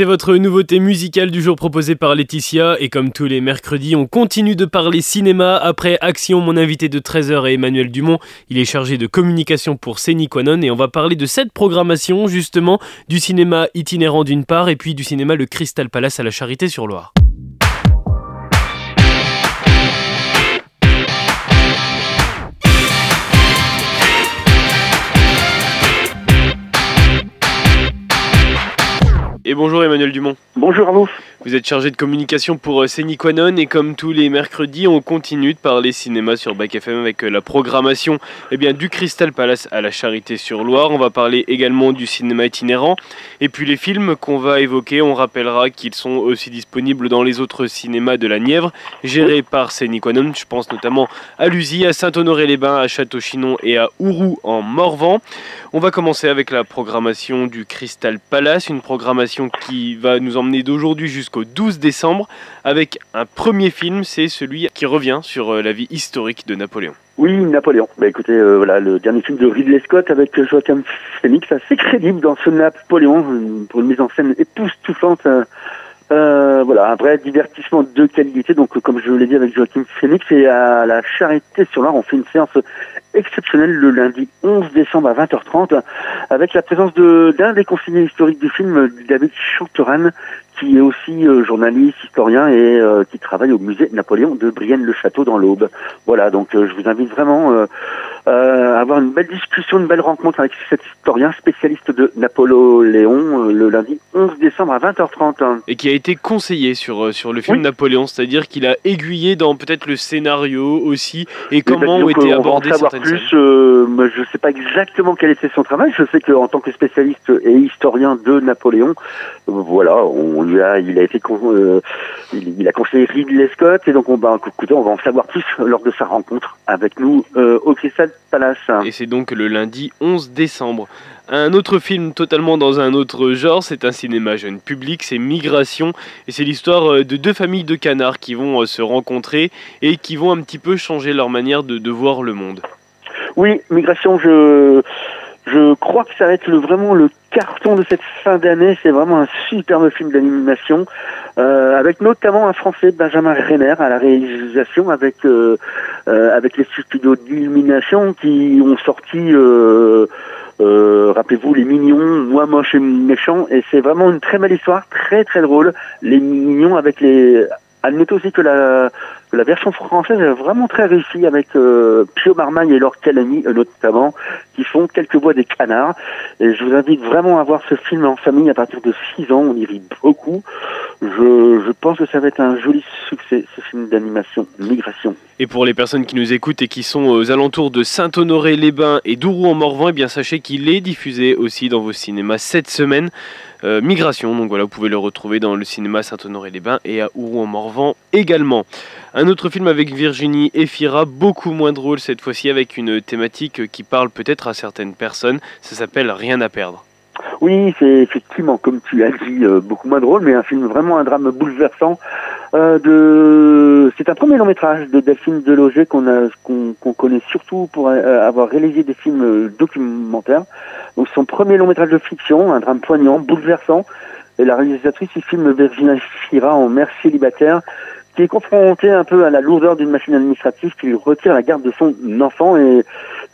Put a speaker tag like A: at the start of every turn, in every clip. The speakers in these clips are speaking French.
A: C'était votre nouveauté musicale du jour proposée par Laetitia et comme tous les mercredis, on continue de parler cinéma. Après Action, mon invité de 13h est Emmanuel Dumont. Il est chargé de communication pour Quanon et on va parler de cette programmation justement du cinéma itinérant d'une part et puis du cinéma Le Crystal Palace à la Charité sur Loire. Et bonjour Emmanuel Dumont.
B: Bonjour à vous.
A: Vous êtes chargé de communication pour euh, Quanon et comme tous les mercredis, on continue de parler cinéma sur Bac FM avec euh, la programmation eh bien, du Crystal Palace à la Charité sur Loire. On va parler également du cinéma itinérant et puis les films qu'on va évoquer. On rappellera qu'ils sont aussi disponibles dans les autres cinémas de la Nièvre, gérés par Quanon. Je pense notamment à Lusy, à Saint-Honoré-les-Bains, à Château-Chinon et à Ourou en Morvan. On va commencer avec la programmation du Crystal Palace, une programmation qui va nous emmener d'aujourd'hui jusqu'à au 12 décembre avec un premier film, c'est celui qui revient sur euh, la vie historique de Napoléon.
B: Oui, Napoléon. Bah écoutez, euh, voilà le dernier film de Ridley Scott avec Joachim Phoenix, assez crédible dans ce Napoléon pour une mise en scène époustouflante. Euh, voilà, un vrai divertissement de qualité. Donc, comme je l'ai dit avec Joachim Phoenix, et à la Charité sur l'Art, on fait une séance exceptionnelle le lundi 11 décembre à 20h30 avec la présence de d'un des conseillers historiques du film, David Chanteran, qui est aussi euh, journaliste, historien et euh, qui travaille au musée Napoléon de Brienne-le-Château dans l'Aube. Voilà, donc euh, je vous invite vraiment euh, avoir une belle discussion, une belle rencontre avec cet historien spécialiste de Napoléon le lundi 11 décembre à 20h30.
A: Et qui a été conseillé sur, sur le film Napoléon, c'est-à-dire qu'il a aiguillé dans peut-être le scénario aussi et comment ont été abordées certaines
B: plus, je ne sais pas exactement quel était son travail. Je sais qu'en tant que spécialiste et historien de Napoléon, voilà, on lui a, il a été, il, a conseillé Ridley Scott et donc on va, écoutez, on va en savoir plus lors de sa rencontre avec nous au Crystal Palace.
A: Et c'est donc le lundi 11 décembre. Un autre film totalement dans un autre genre, c'est un cinéma jeune public, c'est Migration, et c'est l'histoire euh, de deux familles de canards qui vont euh, se rencontrer et qui vont un petit peu changer leur manière de, de voir le monde.
B: Oui, Migration, je, je crois que ça va être le, vraiment le carton de cette fin d'année. C'est vraiment un superbe film d'animation, euh, avec notamment un Français, Benjamin Renner, à la réalisation, avec euh, euh, avec les studios d'illumination qui ont sorti. Euh, euh, rappelez-vous les mignons, moi moche et méchant, et c'est vraiment une très belle histoire, très très drôle. Les mignons avec les Admettez aussi que la, la version française est vraiment très réussie avec euh, Pio Marmagne et Laure Calamy euh, notamment, qui font quelques voix des canards. Et je vous invite vraiment à voir ce film en famille à partir de 6 ans, on y rit beaucoup. Je, pense que ça va être un joli succès, ce film d'animation Migration.
A: Et pour les personnes qui nous écoutent et qui sont aux alentours de Saint-Honoré-les-Bains et Dourou-en-Morvan, eh bien sachez qu'il est diffusé aussi dans vos cinémas cette semaine. Euh, Migration. Donc voilà, vous pouvez le retrouver dans le cinéma Saint-Honoré-les-Bains et à Ourou-en-Morvan également. Un autre film avec Virginie Efira, beaucoup moins drôle cette fois-ci, avec une thématique qui parle peut-être à certaines personnes. Ça s'appelle Rien à perdre.
B: Oui, c'est effectivement, comme tu as dit, euh, beaucoup moins drôle, mais un film vraiment un drame bouleversant. Euh. C'est un premier long métrage de Delphine Deloger qu'on connaît surtout pour euh, avoir réalisé des films documentaires. Donc son premier long métrage de fiction, un drame poignant, bouleversant. Et la réalisatrice il filme Virginia Fira en mère célibataire qui est confrontée un peu à la lourdeur d'une machine administrative qui lui retire la garde de son enfant et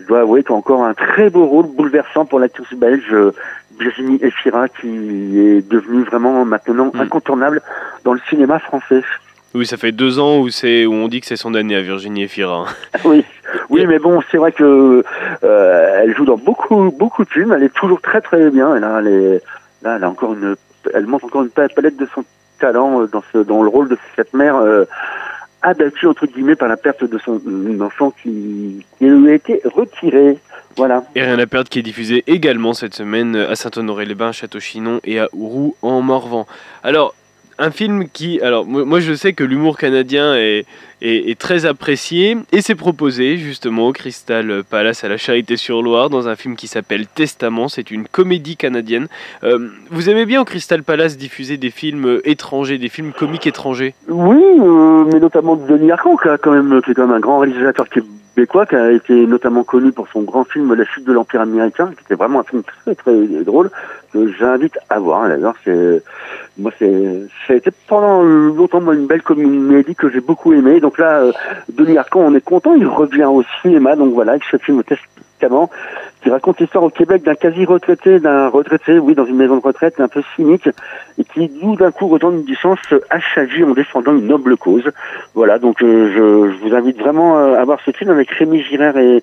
B: je dois avouer qu'il a encore un très beau rôle bouleversant pour l'actrice belge Virginie Efira qui est devenue vraiment maintenant hmm. incontournable dans le cinéma français.
A: Oui, ça fait deux ans où, c'est, où on dit que c'est son année à Virginie Efira.
B: oui, oui, mais bon, c'est vrai que euh, elle joue dans beaucoup, beaucoup de films. Elle est toujours très, très bien. Et là, elle, est, là, elle a encore une, elle montre encore une palette de son talent euh, dans, le rôle de cette mère euh, abattue entre guillemets par la perte de son enfant qui, lui a été retiré.
A: Et Rien à perdre qui est diffusé également cette semaine à Saint-Honoré-les-Bains, Château-Chinon et à Ourou en Morvan. Alors, un film qui, alors moi je sais que l'humour canadien est, très apprécié et c'est proposé justement au Crystal Palace à la Charité-sur-Loire dans un film qui s'appelle Testament. C'est une comédie canadienne. Euh, vous aimez bien au Crystal Palace diffuser des films étrangers, des films comiques étrangers?
B: Oui, euh, mais notamment Denis Arcand, qui est quand même un grand réalisateur québécois, qui a été notamment connu pour son grand film La chute de l'Empire américain, qui était vraiment un film très très drôle, que j'invite à voir. D'ailleurs, c'est moi, c'est ça a été pendant longtemps moi, une belle comédie que j'ai beaucoup aimé. Donc là, euh, Denis Arcand, on est content, il revient au cinéma. Donc voilà, avec ce film Testament, qui raconte l'histoire au Québec d'un quasi-retraité, d'un retraité, oui, dans une maison de retraite un peu cynique, et qui d'un coup retourne du sens à sa vie en défendant une noble cause. Voilà, donc euh, je, je, vous invite vraiment euh, à voir ce film avec Rémi Girard et,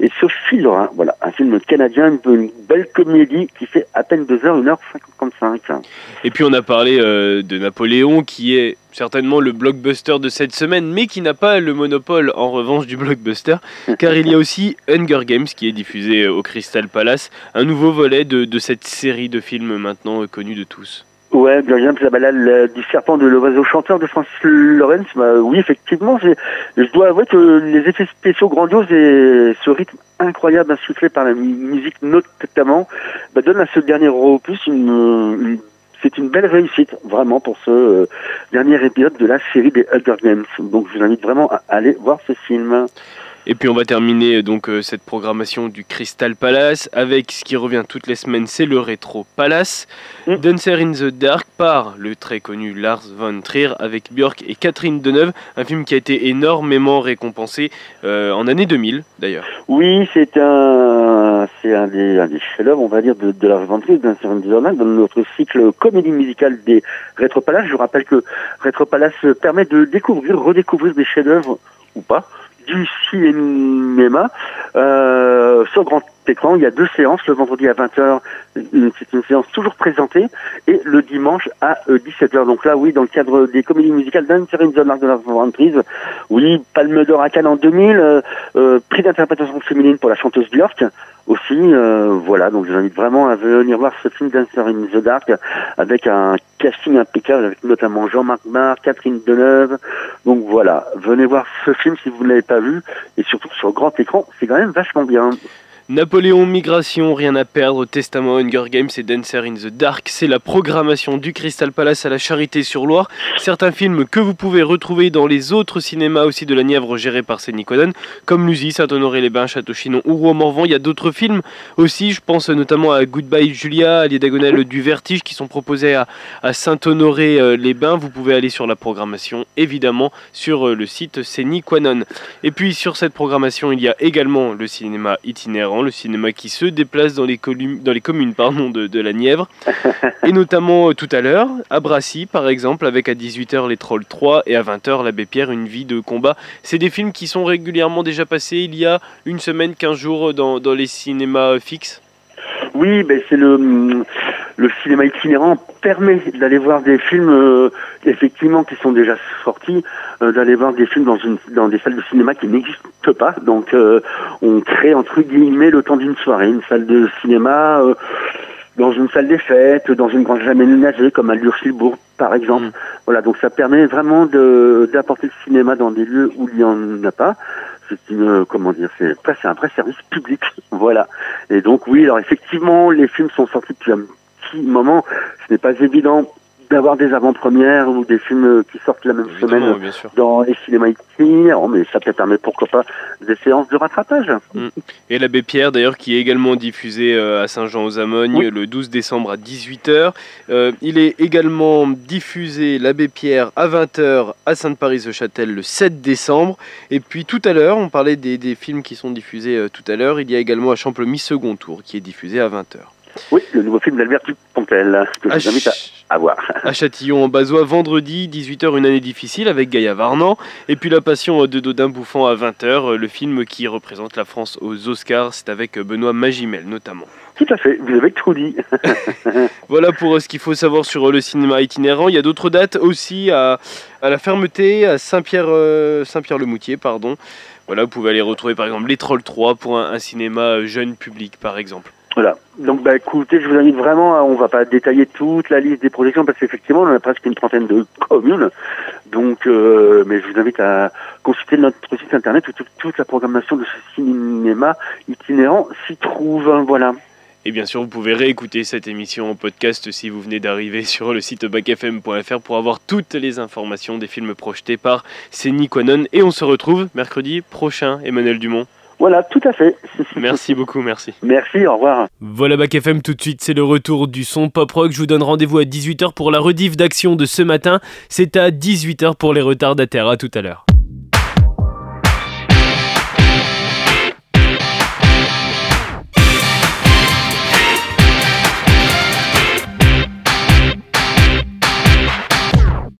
B: et Sophie Laurent. Voilà, un film canadien, une, belle comédie qui fait à peine 2h, 1h55.
A: Et puis on a parlé euh, de Napoléon, qui est certainement le blockbuster de cette semaine, mais qui n'a pas le monopole en revanche du blockbuster, car il y a aussi Hunger Games qui est diffusé au Crystal Palace, un nouveau volet de, de cette série de films maintenant connue de tous.
B: Ouais, bien exemple, la balade du serpent de l'oiseau chanteur de Francis Lawrence, bah, oui, effectivement, je dois avouer que les effets spéciaux grandioses et ce rythme incroyable insufflé par la musique notamment, bah, donnent à ce dernier opus une, une c'est une belle réussite, vraiment, pour ce euh, dernier épisode de la série des Hunger Games. Donc, je vous invite vraiment à aller voir ce film.
A: Et puis on va terminer donc euh, cette programmation du Crystal Palace avec ce qui revient toutes les semaines, c'est le Retro Palace. Mm. Dancer in the Dark par le très connu Lars von Trier avec Björk et Catherine Deneuve, un film qui a été énormément récompensé euh, en année 2000 d'ailleurs.
B: Oui, c'est un c'est un des, des chefs-d'œuvre, on va dire, de, de Lars von Trier, Dancer in the Dark, dans notre cycle comédie musicale des Retro Palace. Je rappelle que Retro Palace permet de découvrir, redécouvrir des chefs-d'œuvre ou pas du cinéma euh, sur écran. Il y a deux séances, le vendredi à 20h, c'est une séance toujours présentée, et le dimanche à 17h. Donc là, oui, dans le cadre des comédies musicales d'Anne-Thérèse de la Reprise, oui, Palme d'Or à Cannes en 2000, euh, euh, prix d'interprétation féminine pour la chanteuse Björk aussi. Euh, voilà, donc je vous invite vraiment à venir voir ce film Dancer in the Dark avec un casting impeccable, avec notamment Jean-Marc Marc, Catherine Deneuve. Donc voilà, venez voir ce film si vous ne l'avez pas vu, et surtout sur grand écran, c'est quand même vachement bien.
A: Napoléon, Migration, Rien à perdre, Testament, Hunger Games et Dancer in the Dark, c'est la programmation du Crystal Palace à la Charité-sur-Loire. Certains films que vous pouvez retrouver dans les autres cinémas aussi de la Nièvre gérés par Céline comme Luzy, Saint-Honoré-les-Bains, Château-Chinon ou Rouen-Morvan. Il y a d'autres films aussi, je pense notamment à Goodbye Julia, à les diagonales du Vertige qui sont proposés à, Saint-Honoré-les-Bains. Vous pouvez aller sur la programmation, évidemment, sur euh, le site Quanon. Et puis sur cette programmation, il y a également le cinéma itinérant le cinéma qui se déplace dans les, dans les communes pardon, de, la Nièvre. et notamment euh, tout à l'heure, à Brassy par exemple, avec à 18h Les Trolls 3 et à 20h L'Abbé Pierre, Une vie de combat. C'est des films qui sont régulièrement déjà passés il y a une semaine, 15 jours dans, dans les cinémas fixes
B: oui, ben c'est le, le cinéma itinérant permet d'aller voir des films euh, effectivement qui sont déjà sortis, euh, d'aller voir des films dans une dans des salles de cinéma qui n'existent pas. Donc euh, on crée entre guillemets le temps d'une soirée, une salle de cinéma dans une salle des fêtes, dans une grande jamais aménagée comme à Lurchilbourg par exemple. Mm. Voilà, donc ça permet vraiment d'apporter le cinéma dans des lieux où il n'y en a pas c'est une comment dire c'est c'est un vrai service public. Voilà. Et donc oui alors effectivement les films sont sortis depuis un petit moment. Ce n'est pas évident d'avoir des avant-premières ou des films qui sortent la même semaine dans les cinémas ici, oh, mais ça peut permettre pourquoi pas des séances de rattrapage. Mm.
A: Et l'abbé Pierre d'ailleurs qui est également diffusé euh, à Saint-Jean-aux-Amognes le 12 décembre à 18h. Euh, il est également diffusé l'abbé Pierre à 20h à Sainte-Paris-de-Châtel le 7 décembre. Et puis tout à l'heure, on parlait des, films qui sont diffusés euh, tout à l'heure, il y a également à Champlemis second tour qui est diffusé à 20h.
B: Oui, le nouveau film d'Albert Dupontel, que je vous invite à, voir.
A: À Châtillon, en Bazois, vendredi, 18h, une année difficile avec Gaïa Varnan. Et puis La Passion de Dodin Bouffant à 20h, le film qui représente la France aux Oscars. C'est avec Benoît Magimel notamment.
B: Tout à fait, vous avez tout dit.
A: voilà pour euh, ce qu'il faut savoir sur euh, le cinéma itinérant. Il y a d'autres dates aussi à, la fermeté, à Saint-Pierre, euh, Saint-Pierre-le-Moutier, pardon. Voilà, vous pouvez aller retrouver par exemple Les Trolls 3 pour un cinéma jeune public par exemple.
B: Voilà. Donc, bah, écoutez, je vous invite vraiment, on va pas détailler toute la liste des projections parce qu'effectivement, on a presque une trentaine de communes. Donc, euh, mais je vous invite à consulter notre site internet où toute, la programmation de ce cinéma itinérant s'y trouve. Voilà.
A: Et bien sûr, vous pouvez réécouter cette émission en podcast si vous venez d'arriver sur le site bacfm.fr pour avoir toutes les informations des films projetés par Cénie Quanon. Et on se retrouve mercredi prochain, Emmanuel Dumont.
B: Voilà, tout à fait.
A: Merci beaucoup, merci.
B: Merci, au revoir.
A: Voilà Bac FM tout de suite, c'est le retour du son pop rock. Je vous donne rendez-vous à 18h pour la rediff d'action de ce matin. C'est à 18h pour les retardataires. À tout à l'heure.